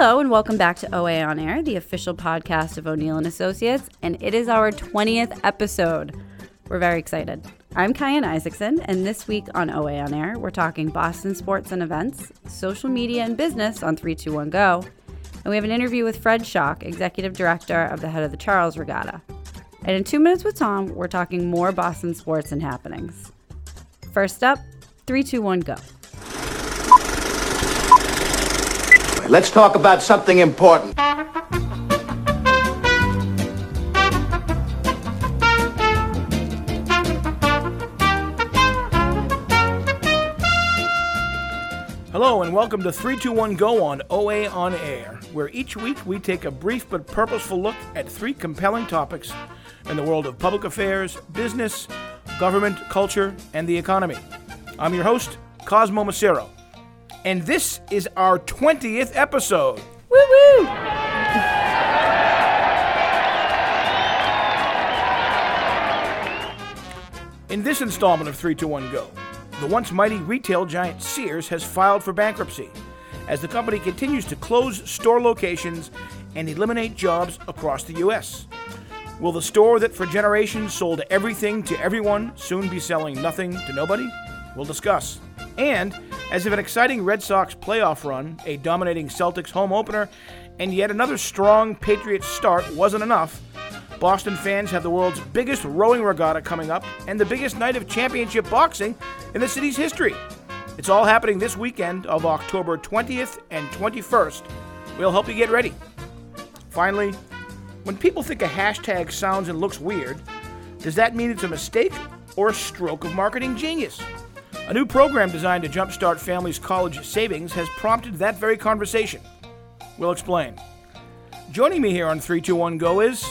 Hello and welcome back to OA on Air, the official podcast of O'Neill and Associates, and it is our 20th episode. We're very excited. I'm Kyan Isaacson, and this week on OA on Air, we're talking Boston sports and events, social media and business on 321 Go, and we have an interview with Fred Schoch, executive director of the head of the Charles Regatta. And in two minutes with Tom, we're talking more Boston sports and happenings. First up, 321 Go. Let's talk about something important. Hello and welcome to 321 Go on OA on Air, where each week we take a brief but purposeful look at three compelling topics in the world of public affairs, business, government, culture, and the economy. I'm your host, Cosmo Macero, and this is our 20th episode. Woo woo! In this installment of 321 Go, the once mighty retail giant Sears has filed for bankruptcy as the company continues to close store locations and eliminate jobs across the U.S. Will the store that for generations sold everything to everyone soon be selling nothing to nobody? We'll discuss. And as if an exciting Red Sox playoff run, a dominating Celtics home opener, and yet another strong Patriots start wasn't enough, Boston fans have the world's biggest rowing regatta coming up and the biggest night of championship boxing in the city's history. It's all happening this weekend of October 20th and 21st. We'll help you get ready. Finally, when people think a hashtag sounds and looks weird, does that mean it's a mistake or a stroke of marketing genius? A new program designed to jumpstart families' college savings has prompted that very conversation. We'll explain. Joining me here on 321 Go is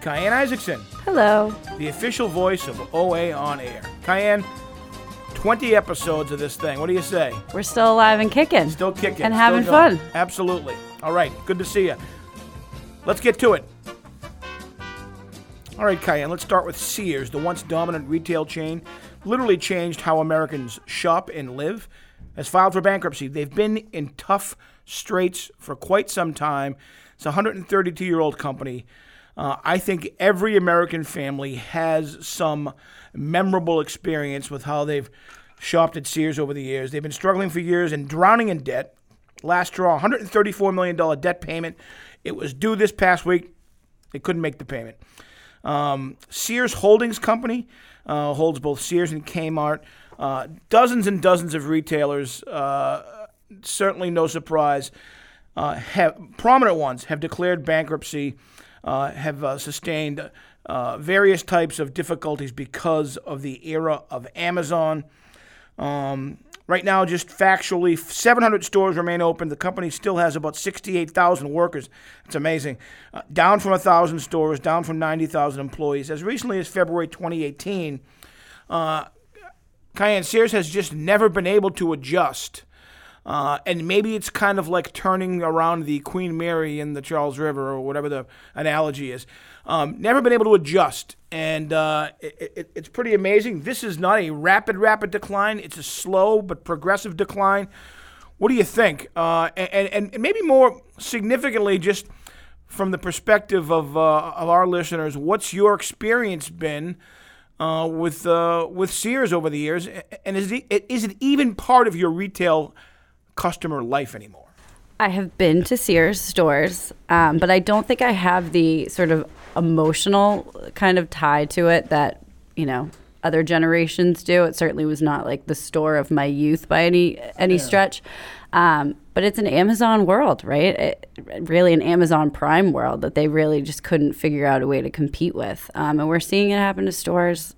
Kyan Isaacson, Hello. the official voice of OA on air. Kyan, 20 episodes of this thing. What do you say? We're still alive and kicking. Still kicking. And having fun. Absolutely. All right. Good to see you. Let's get to it. All right, Kyan, let's start with Sears, the once dominant retail chain, literally changed how Americans shop and live, has filed for bankruptcy. They've been in tough straits for quite some time. It's a 132 year old company. Uh, I think every American family has some memorable experience with how they've shopped at Sears over the years. They've been struggling for years and drowning in debt. Last draw, $134 million debt payment. It was due this past week. They couldn't make the payment. Um, Sears Holdings Company uh, holds both Sears and Kmart. Uh, dozens and dozens of retailers, uh, certainly no surprise, uh, have prominent ones have declared bankruptcy, uh, have uh, sustained various types of difficulties because of the era of Amazon. Um, right now, just factually, 700 stores remain open. The company still has about 68,000 workers. It's amazing. Uh, down from 1,000 stores, down from 90,000 employees. As recently as February 2018, uh, Kyan Sears has just never been able to adjust. Uh, and maybe it's kind of like turning around the Queen Mary in the Charles River or whatever the analogy is. Um, never been able to adjust, and uh, it, it, it's pretty amazing. This is not a rapid, rapid decline. It's a slow but progressive decline. What do you think? Uh, and, and, maybe more significantly, just from the perspective of, uh, of our listeners, what's your experience been uh, with uh, with Sears over the years? And is it, is it even part of your retail customer life anymore? I have been to Sears stores, um, but I don't think I have the sort of emotional kind of tie to it that, you know, other generations do. It certainly was not like the store of my youth by any any stretch. Um, but it's an Amazon world, right? It, really an Amazon Prime world that they really just couldn't figure out a way to compete with. Um, and we're seeing it happen to stores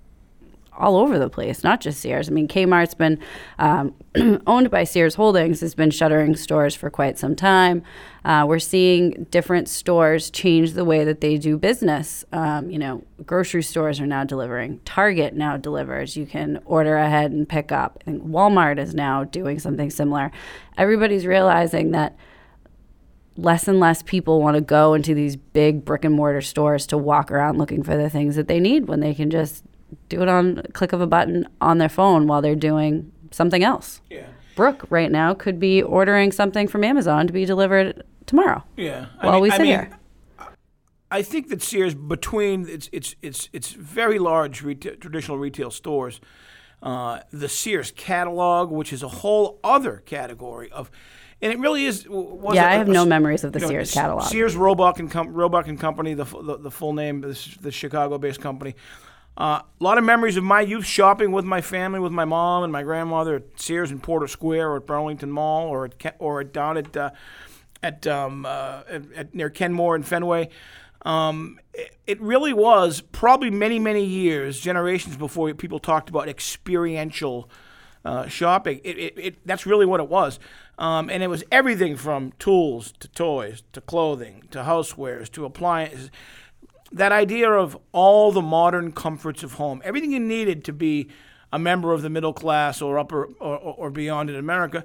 all over the place, not just Sears. I mean, Kmart's been um, owned by Sears Holdings, has been shuttering stores for quite some time. Uh, we're seeing different stores change the way that they do business. Um, you know, grocery stores are now delivering. Target now delivers. You can order ahead and pick up. I think Walmart is now doing something similar. Everybody's realizing that less and less people want to go into these big brick and mortar stores to walk around looking for the things that they need when they can just do it on a click of a button on their phone while they're doing something else. Yeah. Brooke right now could be ordering something from Amazon to be delivered tomorrow. Yeah. While we sit here. I think that Sears, between its its its its very large retail, traditional retail stores, uh, the Sears catalog, which is a whole other category of, and it really is. Was Yeah, a- I have a- no memories of the you know, Sears catalog. Sears Roebuck and Com- Roebuck and Company, the, the the full name, the, the Chicago-based company. Uh, a lot of memories of my youth shopping with my family, with my mom and my grandmother at Sears in Porter Square or at Burlington Mall or at or at, down at uh, at, um, uh, at, at near Kenmore and Fenway. Um, it, it really was probably many many years, generations before people talked about experiential uh, shopping. It, it, it, that's really what it was. Um, and it was everything from tools to toys to clothing to housewares to appliances. That idea of all the modern comforts of home, everything you needed to be a member of the middle class or upper or, or, beyond in America,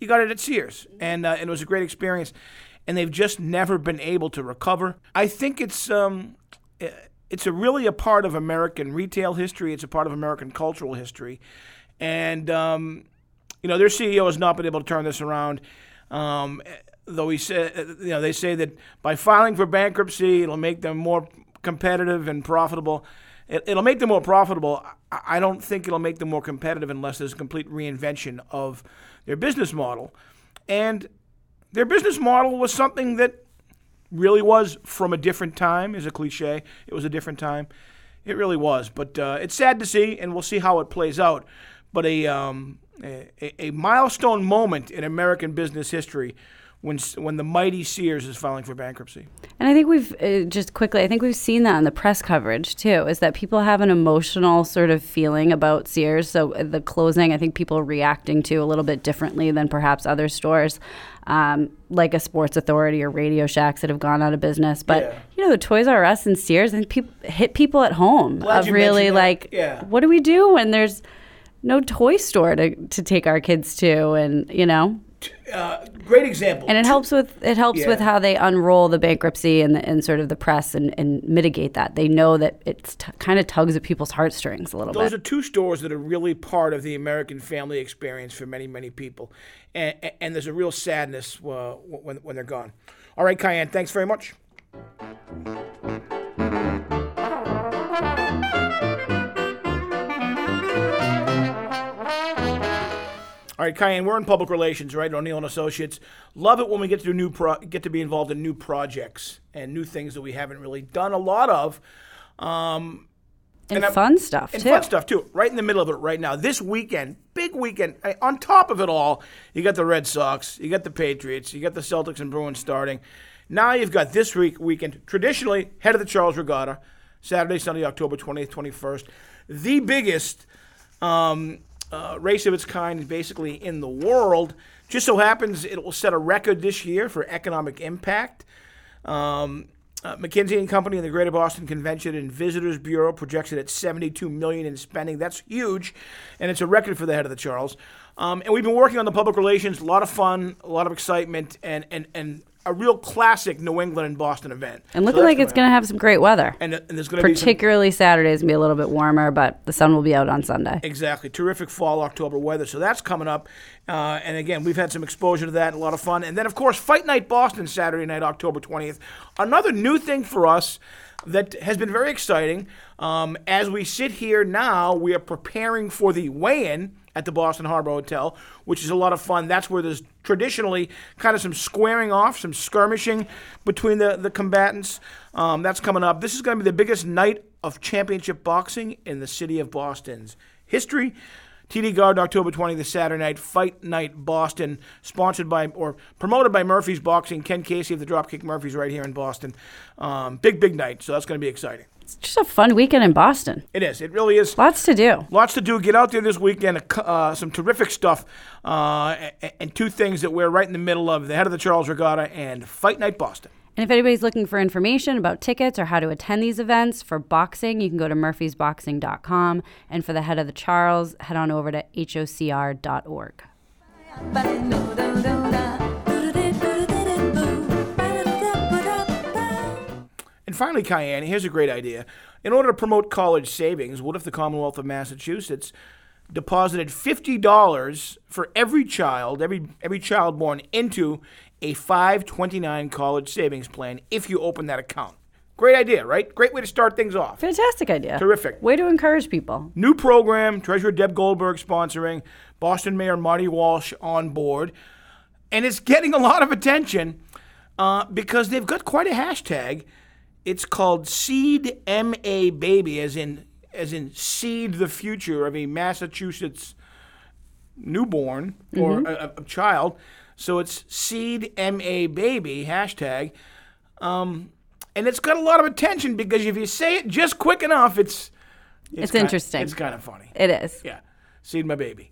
you got it at Sears, and, uh, and it was a great experience. And they've just never been able to recover. I think it's um, it's a really a part of American retail history. It's a part of American cultural history, and um, you know their CEO has not been able to turn this around. Um, though he said, eh, you know, they say that by filing for bankruptcy, it'll make them more competitive and profitable. It, it'll make them more profitable. I, I don't think it'll make them more competitive unless there's a complete reinvention of their business model. And their business model was something that really was from a different time, is a cliche. It was a different time. It really was. But uh, it's sad to see, and we'll see how it plays out. But a, um, a, a milestone moment in American business history when, when the mighty Sears is filing for bankruptcy. And I think we've uh, just quickly, I think we've seen that in the press coverage too, is that people have an emotional sort of feeling about Sears. So uh, the closing, I think people are reacting to a little bit differently than perhaps other stores, um, like a Sports Authority or Radio Shacks that have gone out of business. But Yeah. you know, the Toys R Us and Sears, and people hit people at home Glad of really like, Yeah. what do we do when there's no toy store to, to take our kids to, and you know. Uh, great example. And it helps with it helps with how they unroll the bankruptcy and, and sort of the press and, and mitigate that. They know that it's t- kind of tugs at people's heartstrings a little Those bit. Those are two stores that are really part of the American family experience for many, many people. And, and, and there's a real sadness uh, when, when they're gone. All right, Kyan, thanks very much. All right, Kyan, we're in public relations, right? O'Neill and Associates. Love it when we get to do new pro- get to be involved in new projects and new things that we haven't really done a lot of. Um, and and fun stuff and too. fun stuff too. Right in the middle of it right now. This weekend, big weekend. On top of it all, you got the Red Sox, you got the Patriots, you got the Celtics and Bruins starting. Now you've got this week weekend. Traditionally, head of the Charles Regatta, Saturday, Sunday, October twentieth, twenty first. The biggest um, uh, race of its kind, basically in the world. Just so happens it will set a record this year for economic impact. Um, uh, McKinsey and Company and the Greater Boston Convention and Visitors Bureau projects it at 72 million in spending. That's huge, and it's a record for the head of the Charles. Um, and we've been working on the public relations. A lot of fun, a lot of excitement, and and and a real classic New England and Boston event. and looking that's like it's going to have some great weather. and, and there's going to be Particularly Saturdays going to be a little bit warmer, but the sun will be out on Sunday. Exactly. Terrific fall October weather. So that's coming up. Uh, and again, we've had some exposure to that, a lot of fun. And then, of course, Fight Night Boston, Saturday night, October 20th. Another new thing for us that has been very exciting. Um, as we sit here now, we are preparing for the weigh in at the Boston Harbor Hotel, which is a lot of fun. That's where there's traditionally kind of some squaring off, some skirmishing between the, the combatants. Um, that's coming up. This is going to be the biggest night of championship boxing in the city of Boston's history. TD Garden, October 20th, the Saturday night, Fight Night Boston, sponsored by or promoted by Murphy's Boxing. Ken Casey of the Dropkick Murphys right here in Boston. Um, big, big night, so that's going to be exciting. It's just a fun weekend in Boston. It is. It really is. Lots to do. Lots to do. Get out there this weekend. Uh, some terrific stuff. Uh, and, and two things that we're right in the middle of the head of the Charles Regatta and Fight Night Boston. And if anybody's looking for information about tickets or how to attend these events for boxing, you can go to murphysboxing.com. And for the head of the Charles, head on over to hocr.org. finally, Kyan, here's a great idea. In order to promote college savings, what if the Commonwealth of Massachusetts deposited fifty dollars for every child, every every child born into a 529 college savings plan if you open that account. Great idea, right? Great way to start things off. Fantastic idea. Terrific. Way to encourage people. New program, Treasurer Deb Goldberg sponsoring, Boston Mayor Marty Walsh on board. And it's getting a lot of attention uh, because they've got quite a hashtag. It's called Seed MA Baby, as in as in seed the future of a Massachusetts newborn or a, a child. So it's Seed MA Baby hashtag. Um, and it's got a lot of attention because if you say it just quick enough, it's It's kinda- interesting. It's kind of funny. It is. Yeah, seed my baby.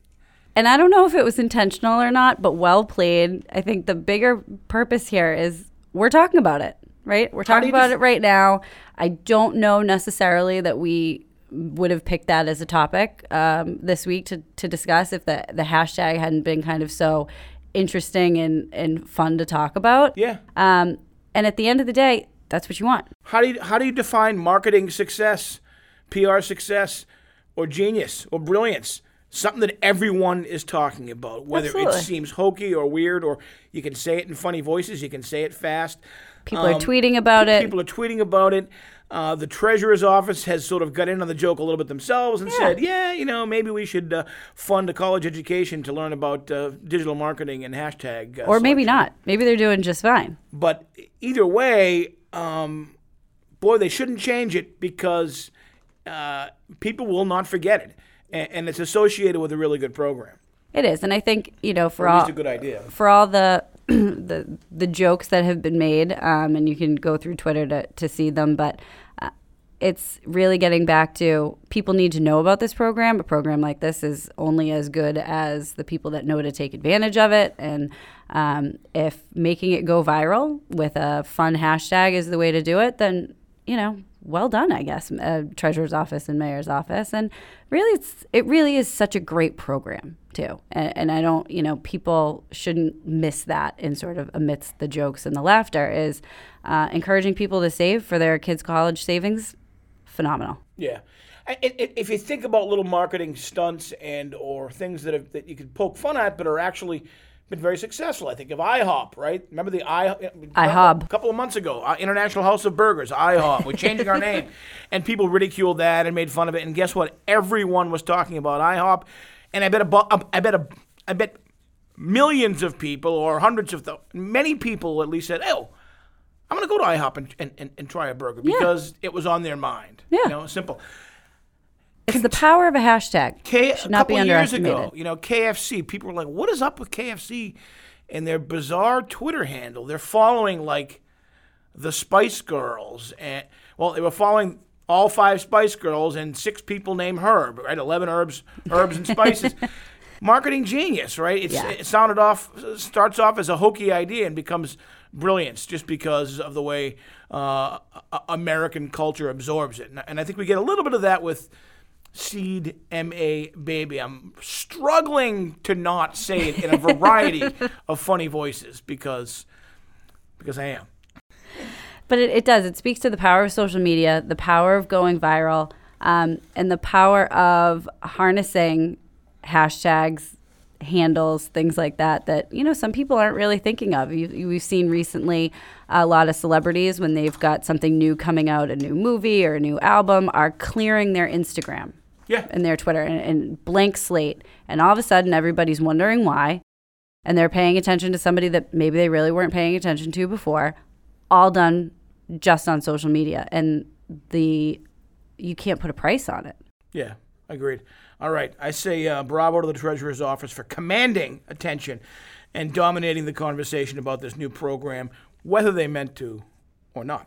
And I don't know if it was intentional or not, but well played. I think the bigger purpose here is we're talking about it, right? We're talking about def- it right now. I don't know necessarily that we would have picked that as a topic um, this week to, to discuss if the, the hashtag hadn't been kind of so interesting and, and fun to talk about. Yeah. Um, and at the end of the day, that's what you want. How do you how do you define marketing success, PR success, or genius or brilliance? Something that everyone is talking about, whether Absolutely. it seems hokey or weird, or you can say it in funny voices, you can say it fast. People are Um, tweeting about it. People are tweeting about it. Uh, the treasurer's office has sort of got in on the joke a little bit themselves and said, "Yeah, you know, maybe we should uh, fund a college education to learn about uh, digital marketing and hashtag." Uh, Or maybe not. Maybe they're doing just fine. But either way, um, boy, they shouldn't change it because uh, people will not forget it, and, and it's associated with a really good program, It is. And I think, you know, for all a good idea. for all the the the jokes that have been made, um, and you can go through Twitter to to see them, but. Uh, it's really getting back to people need to know about this program. A program like this is only as good as the people that know to take advantage of it. And um, if making it go viral with a fun hashtag is the way to do it, then you know, well done, I guess, uh, treasurer's office and mayor's office. And really, it's it really is such a great program too. And, and I don't, you know, people shouldn't miss that in sort of amidst the jokes and the laughter is uh, encouraging people to save for their kids' college savings. Phenomenal. Yeah. I- I- I- If you think about little marketing stunts and or things that have, that you could poke fun at, but are actually been very successful. I think of IHOP, right? Remember the I, IHOB. A couple of months ago, uh, International House of Burgers, IHOP. We're changing our name, and people ridiculed that and made fun of it. And guess what? Everyone was talking about IHOP, and I bet a, I bet a, I bet millions of people or hundreds of, th- many people at least said, "Oh, I'm going to go to IHOP and, and, and, and try a burger because it was on their mind." Yeah. You know, simple. It's the power of a hashtag. K- Should a not couple be of years ago, you know, KFC. People were like, "What is up with KFC?" And their bizarre Twitter handle. They're following like the Spice Girls, and well, they were following all five Spice Girls and six people named Herb, right? Eleven herbs, herbs and spices. Marketing genius, right? It's, Yeah. It sounded off, starts off as a hokey idea and becomes brilliance just because of the way uh, American culture absorbs it. And- And I think we get a little bit of that with Seed MA Baby. I'm struggling to not say it in a variety of funny voices because because I am. But it, it does. It speaks to the power of social media, the power of going viral, um, and the power of harnessing hashtags, handles, things like that. That you know some people aren't really thinking of. You, you- we've seen recently a lot of celebrities when they've got something new coming out, a new movie or a new album, are clearing their Instagram Yeah. and their Twitter and, and blank slate, and all of a sudden everybody's wondering why, and they're paying attention to somebody that maybe they really weren't paying attention to before, all done just on social media, and the you can't put a price on it. Yeah, agreed. All right. I say uh, bravo to the Treasurer's Office for commanding attention and dominating the conversation about this new program, whether they meant to or not.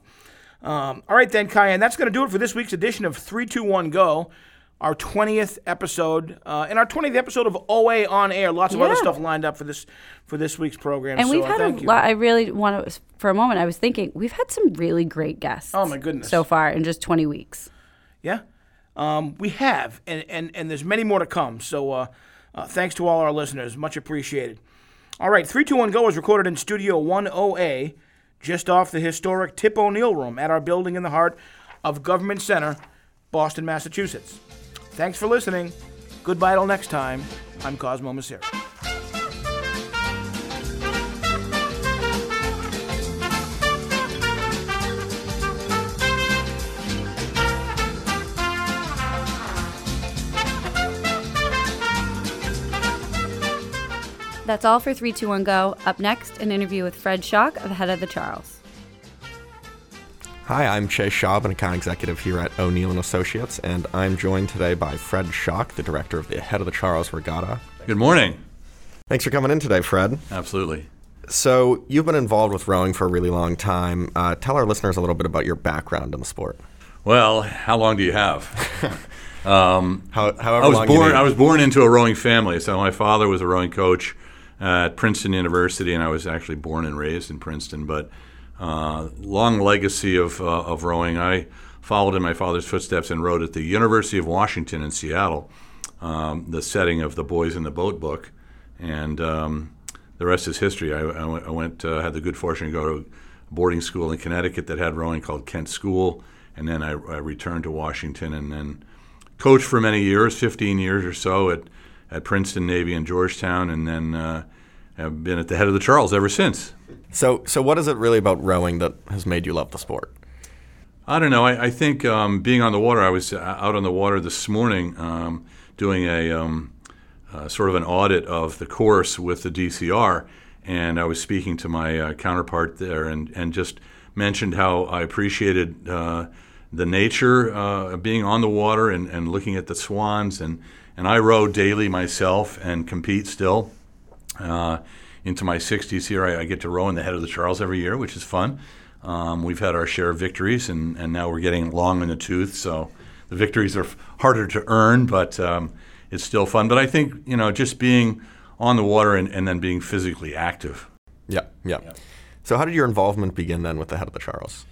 Um, all right, then, Kyan, that's going to do it for this week's edition of 321 Go, our 20th episode, uh, and our 20th episode of OA on air. Lots of other stuff lined up for this for this week's program. And so, we've uh, had a you. lot. I really want to. For a moment, I was thinking we've had some really great guests. Oh, my goodness. So far in just 20 weeks. Yeah, um, we have, and, and and there's many more to come. So uh, uh, thanks to all our listeners, much appreciated. All right, three two one go is recorded in Studio One OA, just off the historic Tip O'Neill Room at our building in the heart of Government Center, Boston, Massachusetts. Thanks for listening. Goodbye till next time. I'm Cosmo Macero. That's all for 321 Go. Up next, an interview with Fred Schoch of Head of the Charles. Hi, I'm Chase Schaub, an account executive here at O'Neill and Associates, and I'm joined today by Fred Schoch, the director of the Head of the Charles Regatta. Good morning. Thanks for coming in today, Fred. Absolutely. So, you've been involved with rowing for a really long time. Uh, tell our listeners a little bit about your background in the sport. Well, how long do you have? um, how, however I was born. I was born into a rowing family. So my father was a rowing coach at Princeton University, and I was actually born and raised in Princeton. But uh, long legacy of, uh, of rowing. I followed in my father's footsteps and rowed at the University of Washington in Seattle, um, the setting of the Boys in the Boat book, and um, the rest is history. I, I went, uh, had the good fortune to go to a boarding school in Connecticut that had rowing called Kent School, and then I, I returned to Washington and then coached for many years, 15 years or so at at Princeton, Navy, and Georgetown, and then uh, have been at the head of the Charles ever since. So, so what is it really about rowing that has made you love the sport? I don't know. I, I think um, being on the water, I was uh, out on the water this morning um, doing a um, uh, sort of an audit of the course with the DCR, and I was speaking to my uh, counterpart there and, and just mentioned how I appreciated uh, the nature uh, of being on the water and, and looking at the swans. And, and I row daily myself and compete still. Uh, into my 60s here, I, I, get to row in the head of the Charles every year, which is fun. Um, we've had our share of victories, and, and now we're getting long in the tooth. So the victories are f- harder to earn, but um, it's still fun. But I think you know, just being on the water and, and then being physically active. Yeah, yeah, yeah. So how did your involvement begin then with the head of the Charles?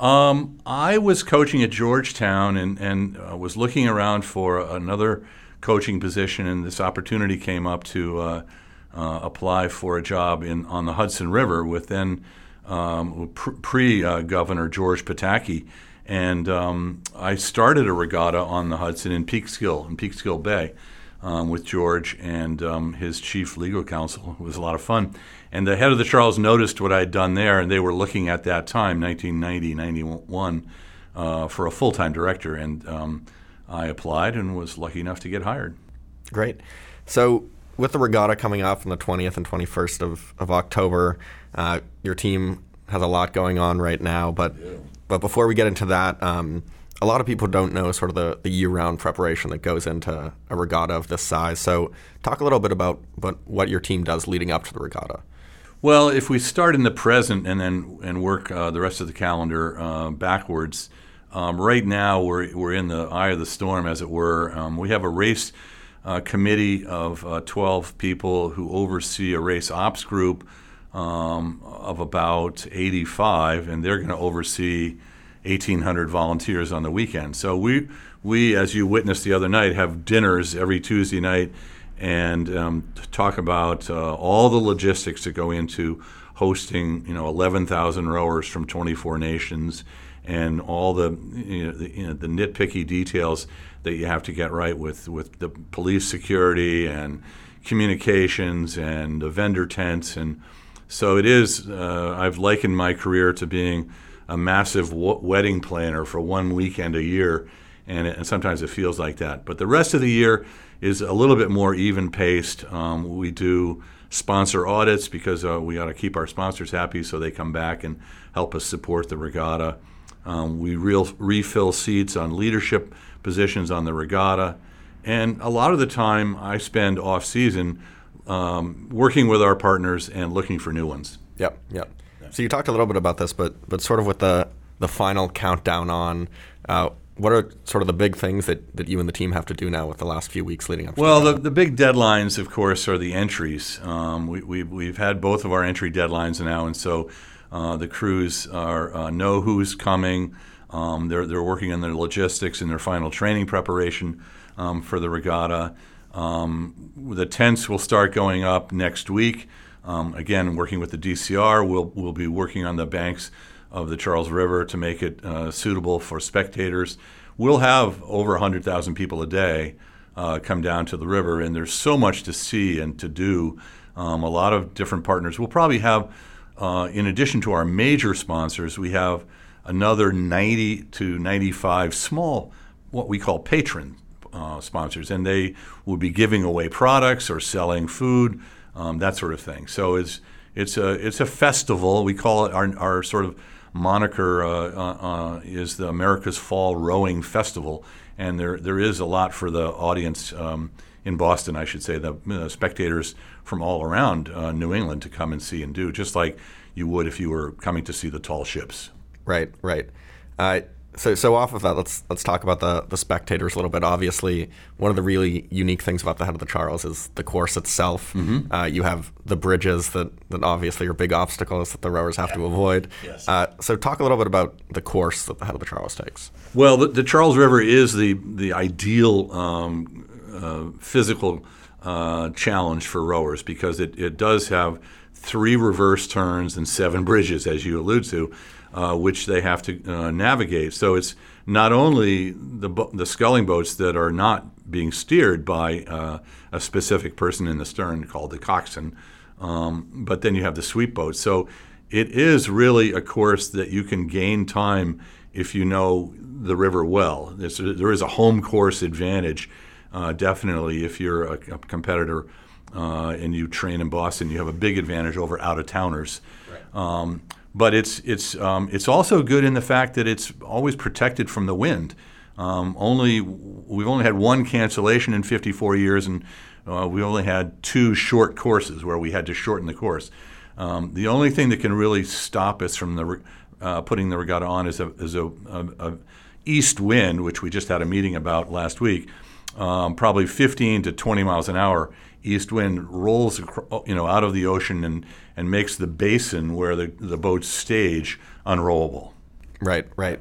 Um, I was coaching at Georgetown and and uh, was looking around for another coaching position, and this opportunity came up to. Uh, uh, apply for a job in on the Hudson River with then um, pre uh, Governor George Pataki. And um, I started a regatta on the Hudson in Peekskill, in Peekskill Bay, um, with George and um, his chief legal counsel. It was a lot of fun. And the head of the Charles noticed what I had done there, and they were looking at that time, 1990, 91, uh, for a full time director. And um, I applied and was lucky enough to get hired. Great. So with the regatta coming up on the 20th and 21st of, of October, uh, your team has a lot going on right now. But yeah. but before we get into that, um, a lot of people don't know sort of the, the year-round preparation that goes into a regatta of this size. So talk a little bit about but what your team does leading up to the regatta. Well, if we start in the present and then and work uh, the rest of the calendar uh, backwards, um, right now we're, we're in the eye of the storm, as it were. Um, we have a race uh, committee of uh, 12 people who oversee a race ops group um, of about 85, and they're going to oversee 1,800 volunteers on the weekend. So we, we, as you witnessed the other night, have dinners every Tuesday night and um, talk about uh, all the logistics that go into hosting, you know, 11,000 rowers from 24 nations and all the, you know, the, you know, the nitpicky details that you have to get right with, with the police security and communications and the vendor tents. And so it is, uh, I've likened my career to being a massive w- wedding planner for one weekend a year. And, it, and, sometimes it feels like that. But the rest of the year is a little bit more even paced. Um, we do sponsor audits because uh, we got to keep our sponsors happy so they come back and help us support the regatta. Um, we real, refill seats on leadership positions on the regatta. And a lot of the time I spend off season um, working with our partners and looking for new ones. Yep, yep. So you talked a little bit about this, but but sort of with the the final countdown on, uh, what are sort of the big things that, that you and the team have to do now with the last few weeks leading up? to Well, the, the big deadlines, of course, are the entries. Um, we, we, we've had both of our entry deadlines now, and so uh, the crews are uh, know who's coming. Um, they're, they're working on their logistics and their final training preparation um, for the regatta. Um, the tents will start going up next week. Um, again, working with the DCR, we'll, we'll be working on the banks of the Charles River to make it uh, suitable for spectators. We'll have over 100,000 people a day uh, come down to the river, and there's so much to see and to do. Um, a lot of different partners. We'll probably have, uh, in addition to our major sponsors, we have another 90 to 95 small, what we call patron uh, sponsors, and they will be giving away products or selling food, um, that sort of thing. So it's it's a it's a festival. We call it our our sort of moniker uh, uh, uh is the America's Fall Rowing Festival, and there there is a lot for the audience. Um, in Boston, I should say, the uh, spectators from all around uh, New England to come and see and do, just like you would if you were coming to see the tall ships. Right, right. Uh, so, so off of that, let's let's talk about the the spectators a little bit. Obviously, one of the really unique things about the Head of the Charles is the course itself. Mm-hmm. Uh, you have the bridges that, that obviously are big obstacles that the rowers have to avoid. Yes. Uh, so, talk a little bit about the course that the Head of the Charles takes. Well, the, the Charles River is the the ideal um, physical uh, challenge for rowers because it, it does have three reverse turns and seven bridges, as you allude to uh, which they have to uh, navigate. So it's not only the, the sculling boats that are not being steered by uh, a specific person in the stern called the coxswain, um, but then you have the sweep boats. So it is really a course that you can gain time if you know the river well. There's, there is a home course advantage, uh, definitely, if you're a, a competitor. Uh, and you train in Boston, you have a big advantage over out of towners. Right. Um, but it's it's um, it's also good in the fact that it's always protected from the wind. Um, only we've only had one cancellation in 54 years, and uh, we only had two short courses where we had to shorten the course. Um, the only thing that can really stop us from the uh, putting the regatta on is a, is a, a, a, east wind, which we just had a meeting about last week. Um, probably 15 to 20 miles an hour east wind rolls you know out of the ocean and and makes the basin where the, the boats stage unrollable. Right, right.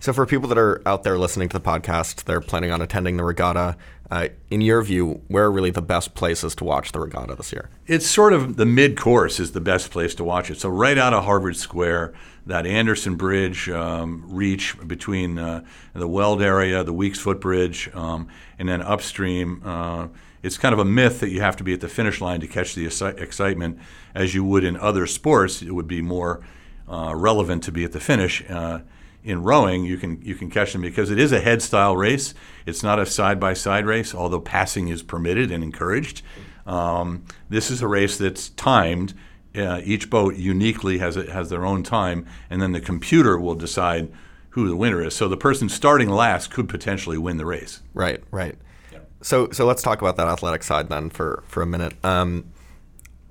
So for people that are out there listening to the podcast, they're planning on attending the regatta. Uh, in your view, where are really the best places to watch the regatta this year? It's sort of the mid course is the best place to watch it. So right out of Harvard Square, that Anderson Bridge um, reach between uh, the Weld area, the Weeks Footbridge, um, and then upstream. Uh, it's kind of a myth that you have to be at the finish line to catch the excitement as you would in other sports. It would be more uh, relevant to be at the finish. In rowing, you can you can catch them because it is a head style race. It's not a side by side race, although passing is permitted and encouraged. Um, this is a race that's timed. Uh, each boat uniquely has a, has their own time, and then the computer will decide who the winner is. So the person starting last could potentially win the race. Right, right. So so let's talk about that athletic side then for for a minute. Um,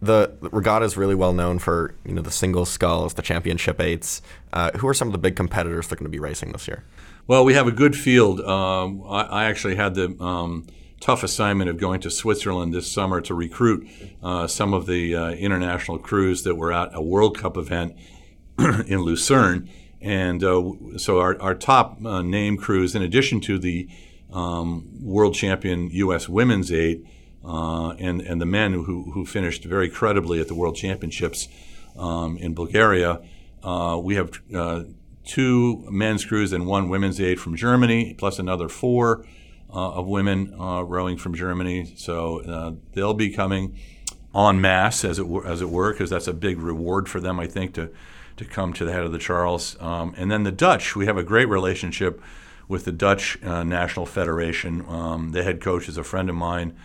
the, regatta is really well known for you know the single sculls, the championship eights. Uh, who are some of the big competitors that are going to be racing this year? Well, we have a good field. Um, I, I, actually had the um, tough assignment of going to Switzerland this summer to recruit uh, some of the uh, international crews that were at a World Cup event in Lucerne. And uh, so our, our top uh, name crews, in addition to the um, world champion U.S. women's eight, uh, and and the men who who finished very credibly at the World Championships um, in Bulgaria. Uh, we have uh, two men's crews and one women's eight from Germany, plus another four uh, of women uh, rowing from Germany. So they'll be coming en masse, as it as it were, because that's a big reward for them, I think, to to come to the head of the Charles. Um, and then the Dutch, we have a great relationship with the Dutch uh, National Federation. Um, the head coach is a friend of mine,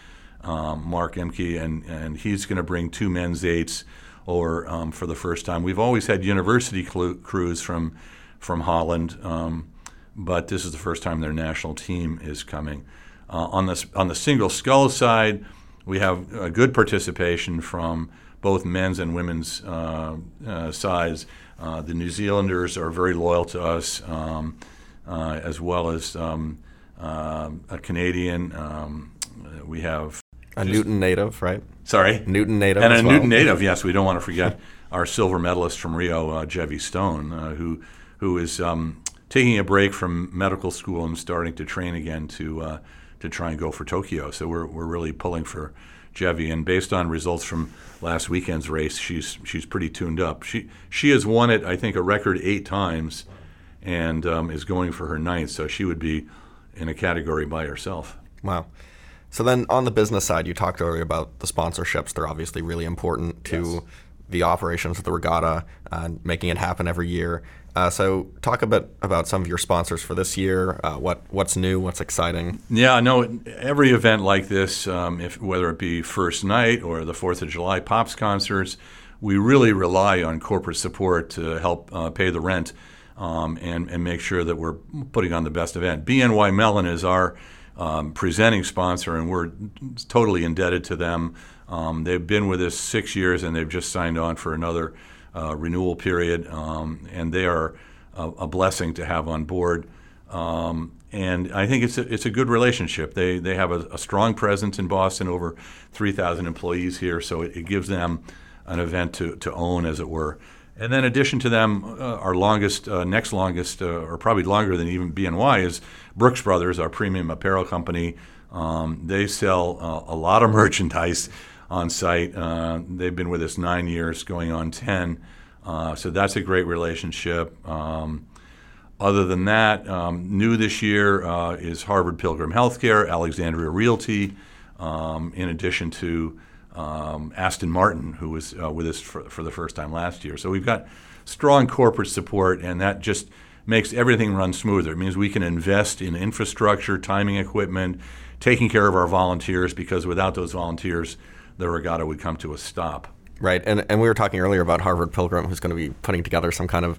um, Mark Emke, and, and he's going to bring two men's eights or um, for the first time. We've always had university cl- crews from from Holland, um, but this is the first time their national team is coming. Uh, on the on the single scull side, we have a good participation from both men's and women's uh, uh, sides. Uh, the New Zealanders are very loyal to us. Um, uh, as well as um, a Canadian. Um, we have a Newton native, right? Sorry, Newton native, and a well. Newton native. Yes, we don't want to forget our silver medalist from Rio, uh, Gevvie Stone, uh, who who is um, taking a break from medical school and starting to train again to uh, to try and go for Tokyo. So we're we're really pulling for. Gevvie, and based on results from last weekend's race, she's she's pretty tuned up. She she has won it, I think, a record eight times, and um, is going for her ninth. So she would be in a category by herself. Wow. So then on the business side, you talked earlier about the sponsorships. They're obviously really important to Yes. the operations of the regatta and making it happen every year. Uh, so talk a bit about some of your sponsors for this year. Uh, what what's new? What's exciting? Yeah, no. Every event like this, um, if whether it be first night or the Fourth of July pops concerts, we really rely on corporate support to help uh, pay the rent um, and and make sure that we're putting on the best event. BNY Mellon is our um, presenting sponsor, and we're totally indebted to them. Um, they've been with us six years, and they've just signed on for another uh, renewal period, um, and they are a, a blessing to have on board. Um, and I think it's a, it's a good relationship. They they have a, a strong presence in Boston, over 3,000 employees here, so it, it gives them an event to, to own, as it were. And then, in addition to them, uh, our longest, uh, next longest, uh, or probably longer than even BNY, is Brooks Brothers, our premium apparel company. Um, they sell uh, a lot of merchandise on site. Uh, they've been with us nine years, going on 10. Uh, so that's a great relationship. Um, other than that, um, new this year is Harvard Pilgrim Healthcare, Alexandria Realty, um, in addition to um, Aston Martin, who was uh, with us for, for the first time last year. So we've got strong corporate support, and that just makes everything run smoother. It means we can invest in infrastructure, timing equipment, taking care of our volunteers, because without those volunteers, the regatta would come to a stop. Right, and and we were talking earlier about Harvard Pilgrim, who's going to be putting together some kind of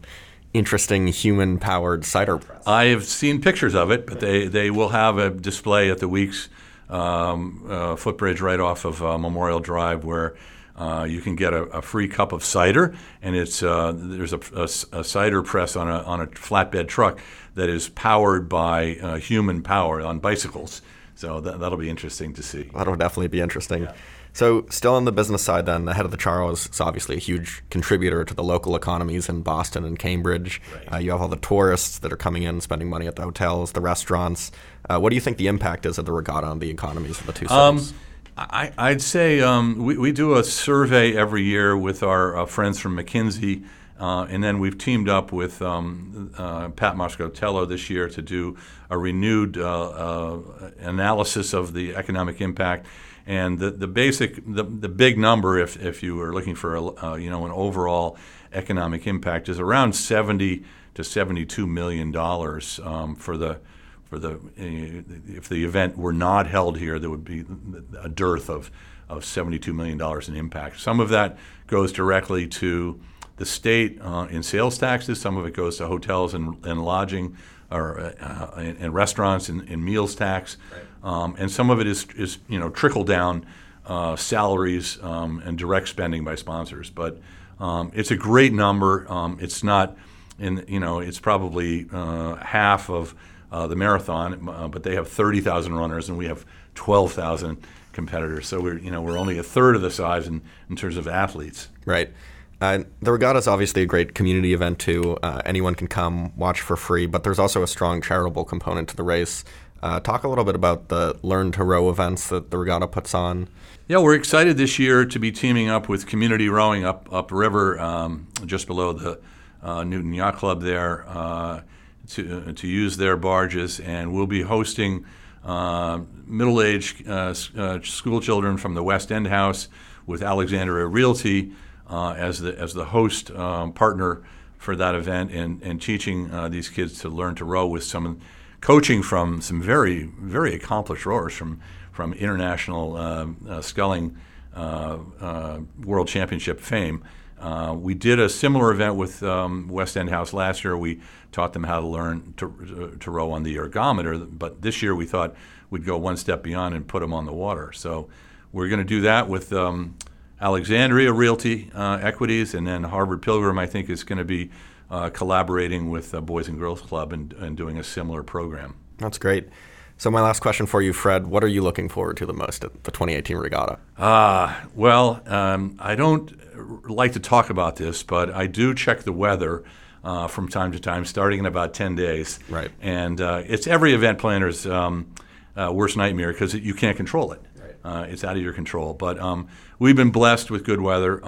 interesting human-powered cider press. I have seen pictures of it, but they, they will have a display at the Weeks um, uh, footbridge right off of uh, Memorial Drive where uh, you can get a, a free cup of cider, and it's uh, there's a, a- a cider press on a, on a flatbed truck that is powered by uh, human power on bicycles. So that, that'll be interesting to see. That'll definitely be interesting. So, still on the business side, then, the head of the Charles is obviously a huge contributor to the local economies in Boston and Cambridge. Uh, you have all the tourists that are coming in, spending money at the hotels, the restaurants. Uh, what do you think the impact is of the regatta on the economies of the two Um, cities? I, I'd say um, we, we do a survey every year with our uh, friends from McKinsey, uh, and then we've teamed up with um, uh, Pat Moscaritolo this year to do a renewed uh, uh, analysis of the economic impact. And the, the basic, the, the big number, if, if you are looking for a, uh, you know an overall economic impact, is around 70 to 72 million dollars um, for the for the uh, if the event were not held here, there would be a dearth of of 72 million dollars in impact. Some of that goes directly to the state uh, in sales taxes. Some of it goes to hotels and, and lodging, or uh, and, and restaurants and, and meals tax, um, and some of it is is you know trickle down uh, salaries um, and direct spending by sponsors. But um, it's a great number. Um, it's not, in you know, it's probably uh, half of uh, the marathon, uh, but they have 30,000 runners and we have 12,000 competitors. So we're you know we're only a third of the size in, in terms of athletes. Right. Uh, the regatta is obviously a great community event too. Uh, anyone can come watch for free, but there's also a strong charitable component to the race. Uh, talk a little bit about the Learn to Row events that the regatta puts on. Yeah, we're excited this year to be teaming up with Community Rowing up upriver, um, just below the uh, Newton Yacht Club there, uh, to to use their barges, and we'll be hosting uh, middle-aged uh, uh, school children from the West End House with Alexandria Realty uh, as the as the host um, partner for that event, and and teaching uh, these kids to learn to row with some coaching from some very very accomplished rowers from from international um, uh, sculling uh, uh, world championship fame. Uh, we did a similar event with um, West End House last year. We taught them how to learn to, to row on the ergometer, but this year we thought we'd go one step beyond and put them on the water. So we're going to do that with um, Alexandria Realty uh, Equities, and then Harvard Pilgrim, I think, is going to be uh, collaborating with uh, Boys and Girls Club and, and doing a similar program. That's great. So my last question for you, Fred: What are you looking forward to the most at the 2018 regatta? Uh, well, um, I don't like to talk about this, but I do check the weather uh, from time to time, starting in about 10 days. Right. And uh, it's every event planner's um, uh, worst nightmare because you can't control it. Uh, it's out of your control. But um, we've been blessed with good weather.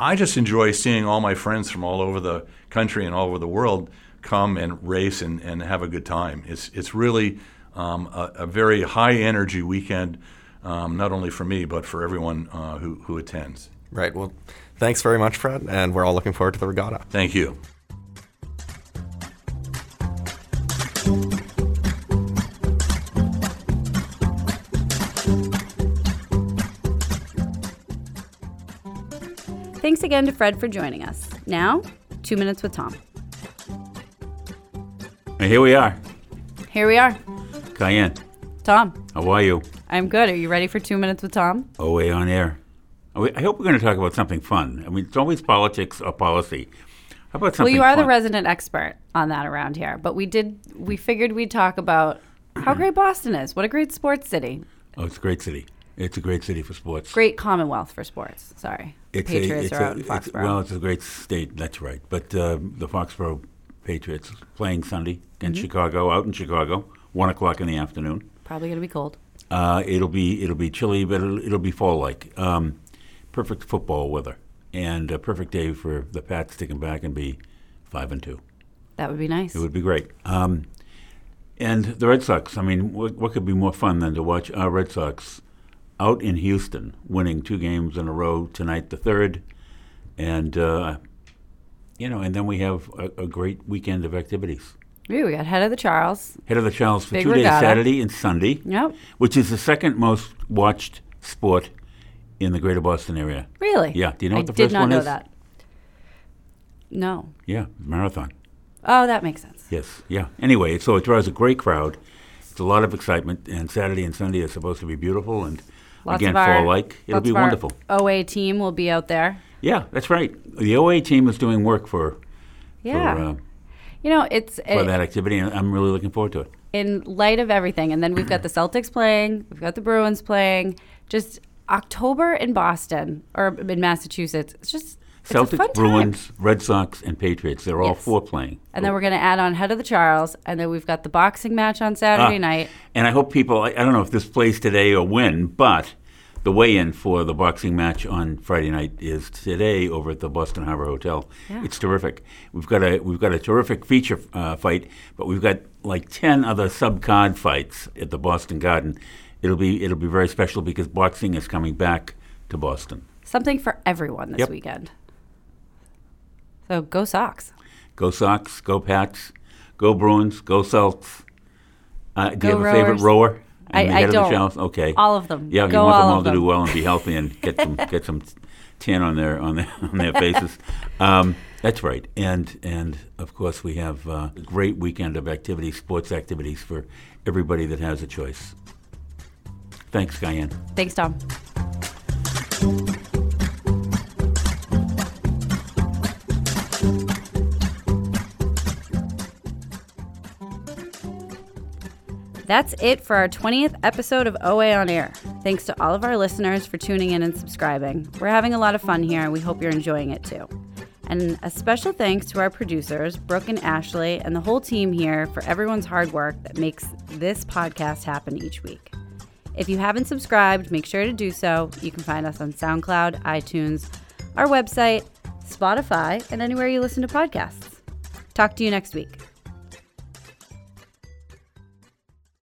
I just enjoy seeing all my friends from all over the country and all over the world come and race and, and have a good time. It's, it's really um, a, a very high energy weekend, um, not only for me, but for everyone uh, who, who attends. Right. Well, thanks very much, Fred, and we're all looking forward to the regatta. Thank you. Thanks again to Fred for joining us. Now, two minutes with Tom. Here we are, Here we are. Kyan. Tom, How are you? I'm good. Are you ready for two minutes with Tom? Oh, OA on air. Oh, I hope we're going to talk about something fun. I mean, it's always politics or policy. How about something Well, you are the resident expert on that around here, but we did we figured we'd talk about how great Boston is. What a great sports city. Oh, it's a great city. It's a great city for sports. Great Commonwealth for sports. Sorry. The It's a- Patriots it's are a- out in it's- Foxborough. Well, it's a great state. That's right. But uh, the Foxborough Patriots playing Sunday against Mm-hmm. Chicago, out in Chicago, one o'clock in the afternoon. Probably going to be cold. Uh, it'll be it'll be chilly, but it'll, it'll be fall like. Um, perfect football weather and a perfect day for the Pats to come back and be five and two. That would be nice. It would be great. Um, and the Red Sox. I mean, what, what could be more fun than to watch our Red Sox out in Houston, winning two games in a row tonight, the third, and uh, you know, and then we have a, a great weekend of activities. Ooh, we got head of the Charles. Head of the Charles for Big two days. Saturday and Sunday, Yep. which is the second most watched sport in the Greater Boston area. Really? Yeah. Do you know I what the did first not one know is? that. No. Yeah, marathon. Oh, that makes sense. Yes, yeah. Anyway, so it draws a great crowd. It's a lot of excitement, and Saturday and Sunday are supposed to be beautiful and Lots again of our, fall like. It'll be wonderful. OA team will be out there. Yeah, that's right. The OA team is doing work for Yeah. for, uh, you know, it's for it- that activity, and I'm really looking forward to it. in light of everything. And then we've got the Celtics playing, we've got the Bruins playing. Just October in Boston or in Massachusetts. It's just it's Celtics. Bruins, Red Sox, and Patriots. They're all four playing. And then we're going to add on Head of the Charles, and then we've got the boxing match on Saturday Ah, night. And I hope people, I, I don't know if this plays today or when, but the weigh in for the boxing match on Friday night is today over at the Boston Harbor Hotel. Yeah. It's terrific. We've got a we've got a terrific feature uh, fight, but we've got like ten other sub card fights at the Boston Garden. It'll be it'll be very special because boxing is coming back to Boston. Something for everyone this Yep. weekend. So go Sox. Go Sox, go Pats, go Bruins, go Celts. Uh, do Go you have a favorite rower? I- I head of the don't. Okay. All of them. Yeah, Go you want them all all of to do well and be healthy and get some get some tan on their on their on their faces. Um, that's right, and and of course we have uh, a great weekend of activities, sports activities for everybody that has a choice. Thanks, Kyan. Thanks, Tom. That's it for our 20th episode of OA on Air. Thanks to all of our listeners for tuning in and subscribing. We're having a lot of fun here, and we hope you're enjoying it too. And a special thanks to our producers, Brooke and Ashley, and the whole team here for everyone's hard work that makes this podcast happen each week. If you haven't subscribed, make sure to do so. You can find us on SoundCloud, iTunes, our website, Spotify, and anywhere you listen to podcasts. Talk to you next week.